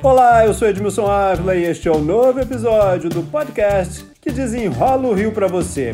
Olá, eu sou Edmilson Ávila e este é o novo episódio do podcast que desenrola o Rio para você.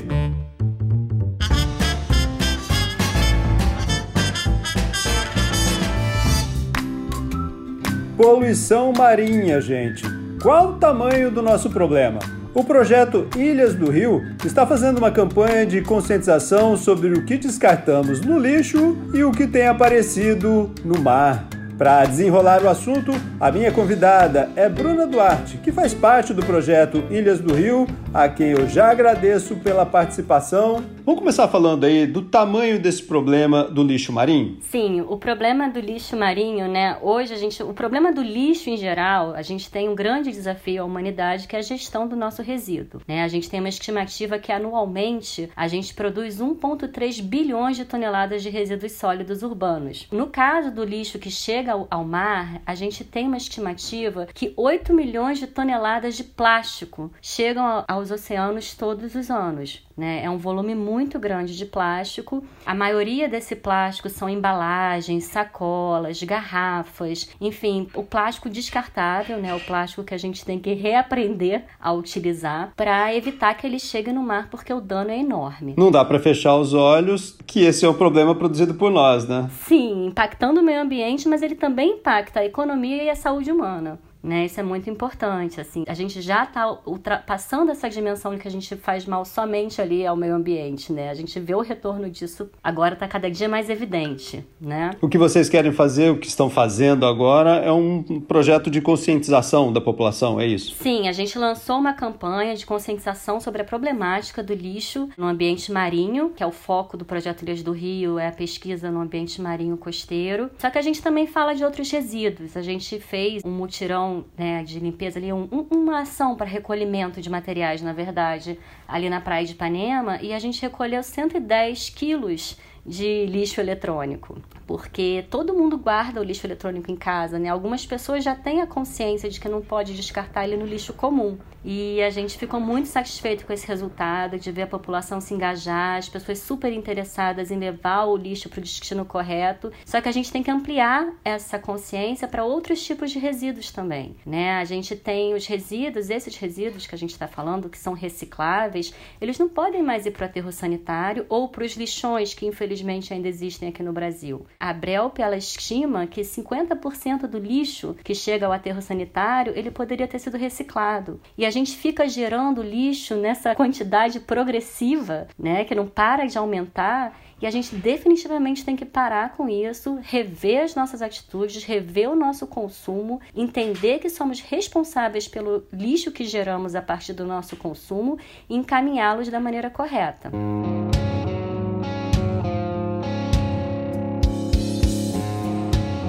Poluição marinha, gente. Qual o tamanho do nosso problema? O projeto Ilhas do Rio está fazendo uma campanha de conscientização sobre o que descartamos no lixo e o que tem aparecido no mar. Para desenrolar o assunto, a minha convidada é Bruna Duarte, que faz parte do projeto Ilhas do Rio, a quem eu já agradeço pela participação. Vamos começar falando aí do tamanho desse problema do lixo marinho? Sim, o problema do lixo marinho, né? Hoje a gente, o problema do lixo em geral, a gente tem um grande desafio à humanidade que é a gestão do nosso resíduo, né? A gente tem uma estimativa que anualmente a gente produz 1.3 bilhões de toneladas de resíduos sólidos urbanos. No caso do lixo que chega ao, mar, a gente tem uma estimativa que 8 milhões de toneladas de plástico chegam aos oceanos todos os anos. Né? É um volume muito grande de plástico. A maioria desse plástico são embalagens, sacolas, garrafas, enfim, o plástico descartável, né? O plástico que a gente tem que reaprender a utilizar para evitar que ele chegue no mar, porque o dano é enorme. Não dá para fechar os olhos que esse é o problema produzido por nós, né? Sim, impactando o meio ambiente, mas ele também impacta a economia e a saúde humana né? Isso é muito importante, assim. A gente já está ultrapassando essa dimensão de que a gente faz mal somente ali ao meio ambiente, né? A gente vê o retorno disso agora está cada dia mais evidente, né? O que vocês querem fazer, o que estão fazendo agora é um projeto de conscientização da população, é isso? Sim, a gente lançou uma campanha de conscientização sobre a problemática do lixo no ambiente marinho, que é o foco do projeto Ilhas do Rio, é a pesquisa no ambiente marinho costeiro. Só que a gente também fala de outros resíduos. A gente fez um mutirão né, de limpeza ali, um, uma ação para recolhimento de materiais, na verdade, ali na praia de Ipanema, e a gente recolheu 110 quilos de lixo eletrônico, porque todo mundo guarda o lixo eletrônico em casa, né? Algumas pessoas já têm a consciência de que não pode descartar ele no lixo comum. E a gente ficou muito satisfeito com esse resultado, de ver a população se engajar, as pessoas super interessadas em levar o lixo para o destino correto. Só que a gente tem que ampliar essa consciência para outros tipos de resíduos também, né? A gente tem os resíduos, esses resíduos que a gente está falando, que são recicláveis, eles não podem mais ir para o aterro sanitário ou para os lixões que infelizmente infelizmente ainda existem aqui no Brasil. A Brelp ela estima que 50% do lixo que chega ao aterro sanitário ele poderia ter sido reciclado. E a gente fica gerando lixo nessa quantidade progressiva, né, que não para de aumentar. E a gente definitivamente tem que parar com isso, rever as nossas atitudes, rever o nosso consumo, entender que somos responsáveis pelo lixo que geramos a partir do nosso consumo e encaminhá-los da maneira correta.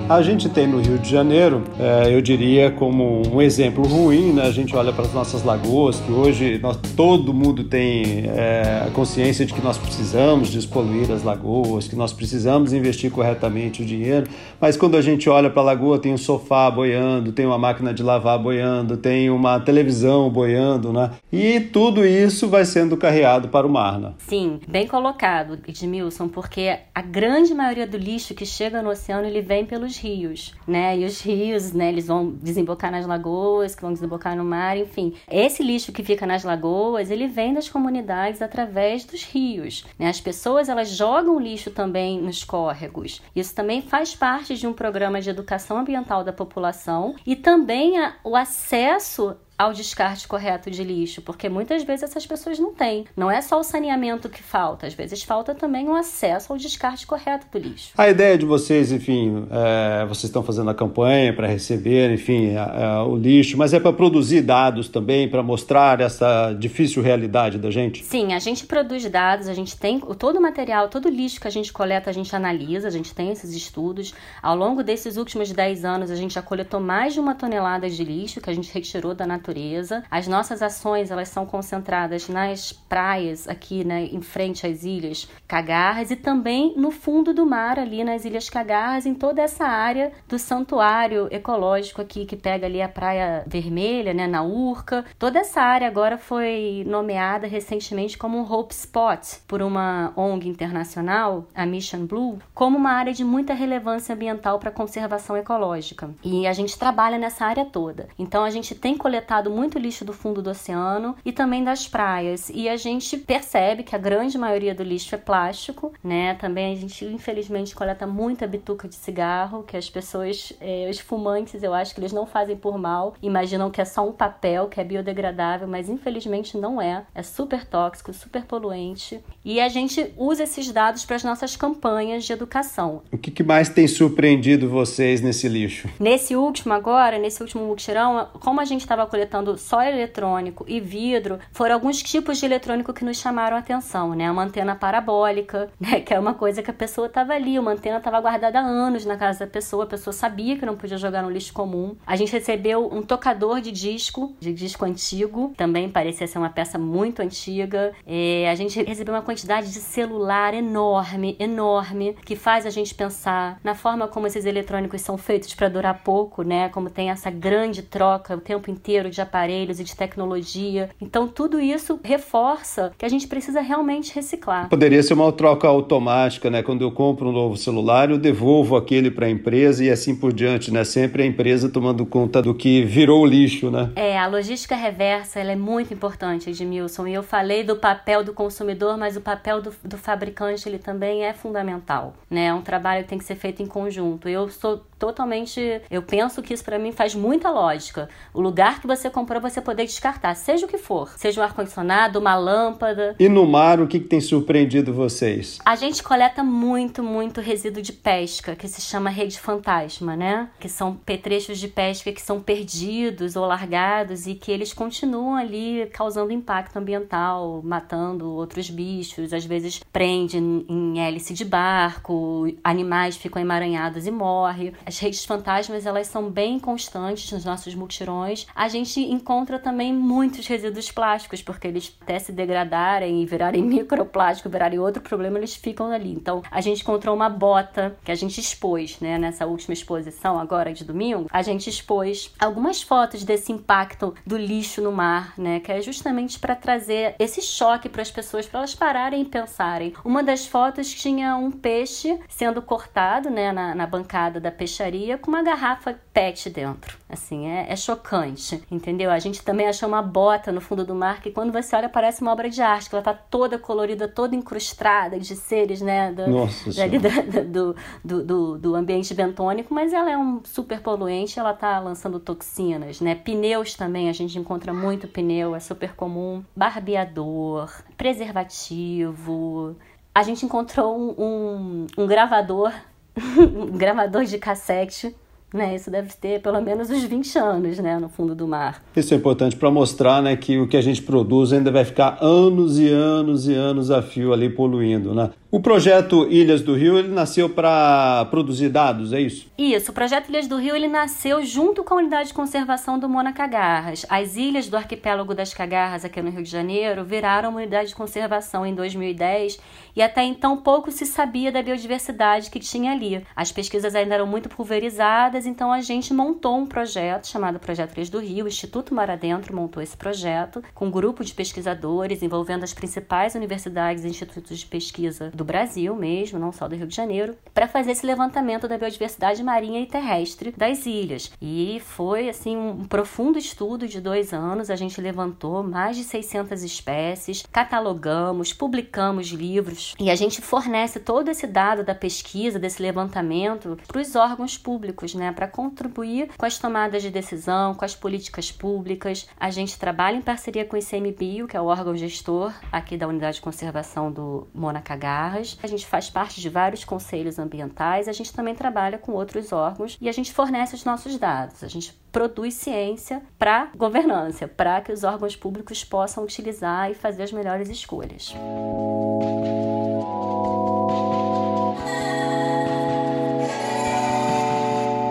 A gente tem no Rio de Janeiro, é, eu diria como um exemplo ruim, né? A gente olha para as nossas lagoas, que hoje nós, todo mundo tem é, a consciência de que nós precisamos despoluir as lagoas, que nós precisamos investir corretamente o dinheiro, mas quando a gente olha para a lagoa, tem um sofá boiando, tem uma máquina de lavar boiando, tem uma televisão boiando, né? E tudo isso vai sendo carreado para o mar, né? Sim, bem colocado, Edmilson, porque a grande maioria do lixo que chega no oceano, ele vem pelos rios, né? E os rios, né, eles vão desembocar nas lagoas, que vão desembocar no mar, enfim. Esse lixo que fica nas lagoas, ele vem das comunidades através dos rios, né? As pessoas, elas jogam lixo também nos córregos. Isso também faz parte de um programa de educação ambiental da população e também a, o acesso ao descarte correto de lixo, porque muitas vezes essas pessoas não têm. Não é só o saneamento que falta, às vezes falta também o acesso ao descarte correto do lixo. A ideia de vocês, enfim, é, vocês estão fazendo a campanha para receber, enfim, a, a, o lixo, mas é para produzir dados também, para mostrar essa difícil realidade da gente? Sim, a gente produz dados, a gente tem todo o material, todo o lixo que a gente coleta, a gente analisa, a gente tem esses estudos. Ao longo desses últimos 10 anos, a gente já coletou mais de uma tonelada de lixo que a gente retirou da natureza natureza. As nossas ações elas são concentradas nas praias aqui né, em frente às ilhas Cagarras e também no fundo do mar ali nas ilhas Cagarras, em toda essa área do santuário ecológico aqui que pega ali a Praia Vermelha, né, na Urca. Toda essa área agora foi nomeada recentemente como um Hope Spot por uma ONG internacional, a Mission Blue, como uma área de muita relevância ambiental para conservação ecológica. E a gente trabalha nessa área toda. Então a gente tem coletado muito lixo do fundo do oceano e também das praias. E a gente percebe que a grande maioria do lixo é plástico, né? Também a gente infelizmente coleta muita bituca de cigarro, que as pessoas, é, os fumantes, eu acho que eles não fazem por mal, imaginam que é só um papel, que é biodegradável, mas infelizmente não é. É super tóxico, super poluente. E a gente usa esses dados para as nossas campanhas de educação. O que, que mais tem surpreendido vocês nesse lixo? Nesse último agora, nesse último mutirão, como a gente estava coletando só eletrônico e vidro, foram alguns tipos de eletrônico que nos chamaram a atenção, né? Uma antena parabólica, né? Que é uma coisa que a pessoa estava ali, uma antena estava guardada há anos na casa da pessoa, a pessoa sabia que não podia jogar no lixo comum. A gente recebeu um tocador de disco, de disco antigo, também parecia ser uma peça muito antiga. É, a gente recebeu uma quantidade de celular enorme, enorme, que faz a gente pensar na forma como esses eletrônicos são feitos para durar pouco, né? Como tem essa grande troca o tempo inteiro de aparelhos e de tecnologia. Então, tudo isso reforça que a gente precisa realmente reciclar. Poderia ser uma troca automática, né? Quando eu compro um novo celular, eu devolvo aquele para a empresa e assim por diante, né? Sempre a empresa tomando conta do que virou lixo, né? É, a logística reversa ela é muito importante, Edmilson. E eu falei do papel do consumidor, mas o papel do, do fabricante ele também é fundamental, né? É um trabalho que tem que ser feito em conjunto. Eu sou totalmente. Eu penso que isso para mim faz muita lógica. O lugar que você comprou, você poder descartar, seja o que for. Seja um ar-condicionado, uma lâmpada. E no mar, o que, que tem surpreendido vocês? A gente coleta muito, muito resíduo de pesca, que se chama rede fantasma, né? Que são petrechos de pesca que são perdidos ou largados e que eles continuam ali causando impacto ambiental, matando outros bichos, às vezes prende em hélice de barco, animais ficam emaranhados e morrem. As redes fantasmas, elas são bem constantes nos nossos multirões. A gente encontra também muitos resíduos plásticos, porque eles até se degradarem e virarem microplástico, virarem outro problema, eles ficam ali. Então, a gente encontrou uma bota que a gente expôs, né, nessa última exposição agora de domingo, a gente expôs algumas fotos desse impacto do lixo no mar, né, que é justamente para trazer esse choque para as pessoas, para elas pararem e pensarem. Uma das fotos tinha um peixe sendo cortado, né, na, na bancada da peixeira peixaria com uma garrafa PET dentro. Assim, é, é, chocante, entendeu? A gente também achou uma bota no fundo do mar que quando você olha parece uma obra de arte, que ela tá toda colorida, toda incrustada de seres, né? Do, Nossa dali, do, do, do, do, ambiente bentônico, mas ela é um super poluente, ela tá lançando toxinas, né? Pneus também, a gente encontra muito pneu, é super comum. Barbeador, preservativo. A gente encontrou um, um, um gravador um gravador de cassete né? Isso deve ter pelo menos uns 20 anos, né, no fundo do mar. Isso é importante para mostrar, né, que o que a gente produz ainda vai ficar anos e anos e anos a fio ali poluindo, né? O projeto Ilhas do Rio, ele nasceu para produzir dados, é isso? Isso, o projeto Ilhas do Rio, ele nasceu junto com a unidade de conservação do Mona Cagarras. As ilhas do arquipélago das Cagarras, aqui no Rio de Janeiro, viraram uma unidade de conservação em 2010 e até então pouco se sabia da biodiversidade que tinha ali. As pesquisas ainda eram muito pulverizadas, então a gente montou um projeto chamado Projeto Ilhas do Rio, o Instituto Mar Adentro montou esse projeto com um grupo de pesquisadores envolvendo as principais universidades e institutos de pesquisa do Brasil mesmo, não só do Rio de Janeiro, para fazer esse levantamento da biodiversidade marinha e terrestre das ilhas. E foi assim um profundo estudo de dois anos. A gente levantou mais de 600 espécies, catalogamos, publicamos livros e a gente fornece todo esse dado da pesquisa, desse levantamento, para os órgãos públicos, né, para contribuir com as tomadas de decisão, com as políticas públicas. A gente trabalha em parceria com o ICMBio, que é o órgão gestor aqui da Unidade de Conservação do Monacagar a gente faz parte de vários conselhos ambientais, a gente também trabalha com outros órgãos e a gente fornece os nossos dados. A gente produz ciência para governança, para que os órgãos públicos possam utilizar e fazer as melhores escolhas.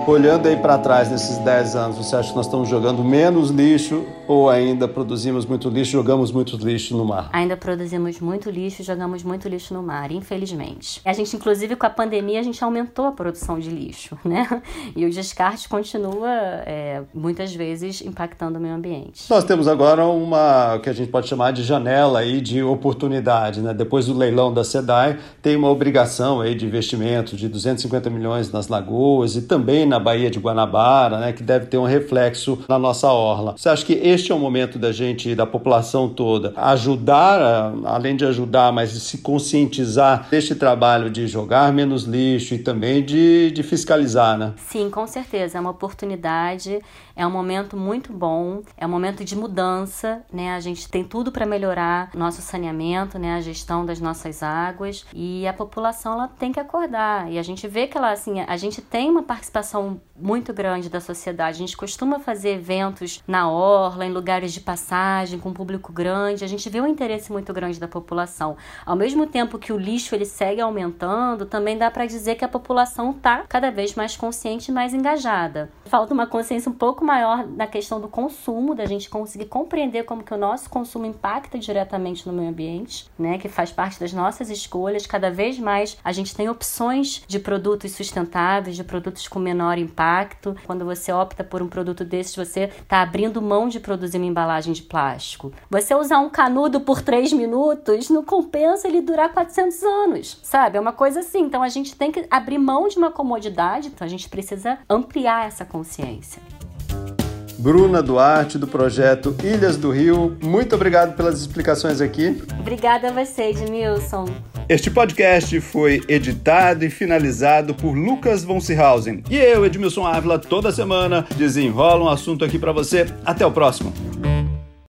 Olhando aí para trás nesses 10 anos, você acha que nós estamos jogando menos lixo ou ainda produzimos muito lixo, jogamos muito lixo no mar? Ainda produzimos muito lixo, jogamos muito lixo no mar, infelizmente. A gente, inclusive, com a pandemia, a gente aumentou a produção de lixo, né? E o descarte continua é, muitas vezes impactando o meio ambiente. Nós temos agora uma que a gente pode chamar de janela aí de oportunidade, né? Depois do leilão da SEDAI, tem uma obrigação aí de investimento de 250 milhões nas lagoas e também na Baía de Guanabara, né? Que deve ter um reflexo na nossa orla. Você acha que este é o momento da gente, da população toda, ajudar, além de ajudar, mas de se conscientizar deste trabalho de jogar menos lixo e também de, de fiscalizar, né? Sim, com certeza. É uma oportunidade, é um momento muito bom, é um momento de mudança, né? A gente tem tudo para melhorar nosso saneamento, né? A gestão das nossas águas e a população ela tem que acordar. E a gente vê que ela, assim, a gente tem uma participação muito grande da sociedade. A gente costuma fazer eventos na orla, em lugares de passagem, com público grande. A gente vê um interesse muito grande da população. Ao mesmo tempo que o lixo ele segue aumentando, também dá para dizer que a população está cada vez mais consciente e mais engajada. Falta uma consciência um pouco maior na questão do consumo, da gente conseguir compreender como que o nosso consumo impacta diretamente no meio ambiente, né, que faz parte das nossas escolhas. Cada vez mais a gente tem opções de produtos sustentáveis, de produtos com menor impacto. Quando você opta por um produto desses, você está abrindo mão de produzir uma embalagem de plástico. Você usar um canudo por 3 minutos não compensa ele durar 400 anos, sabe? É uma coisa assim. Então a gente tem que abrir mão de uma comodidade, então a gente precisa ampliar essa consciência. Bruna Duarte, do projeto Ilhas do Rio. Muito obrigado pelas explicações aqui. Obrigada a você, Edmilson. Este podcast foi editado e finalizado por Lucas von Seehausen. E eu, Edmilson Ávila, toda semana desenrola um assunto aqui para você. Até o próximo.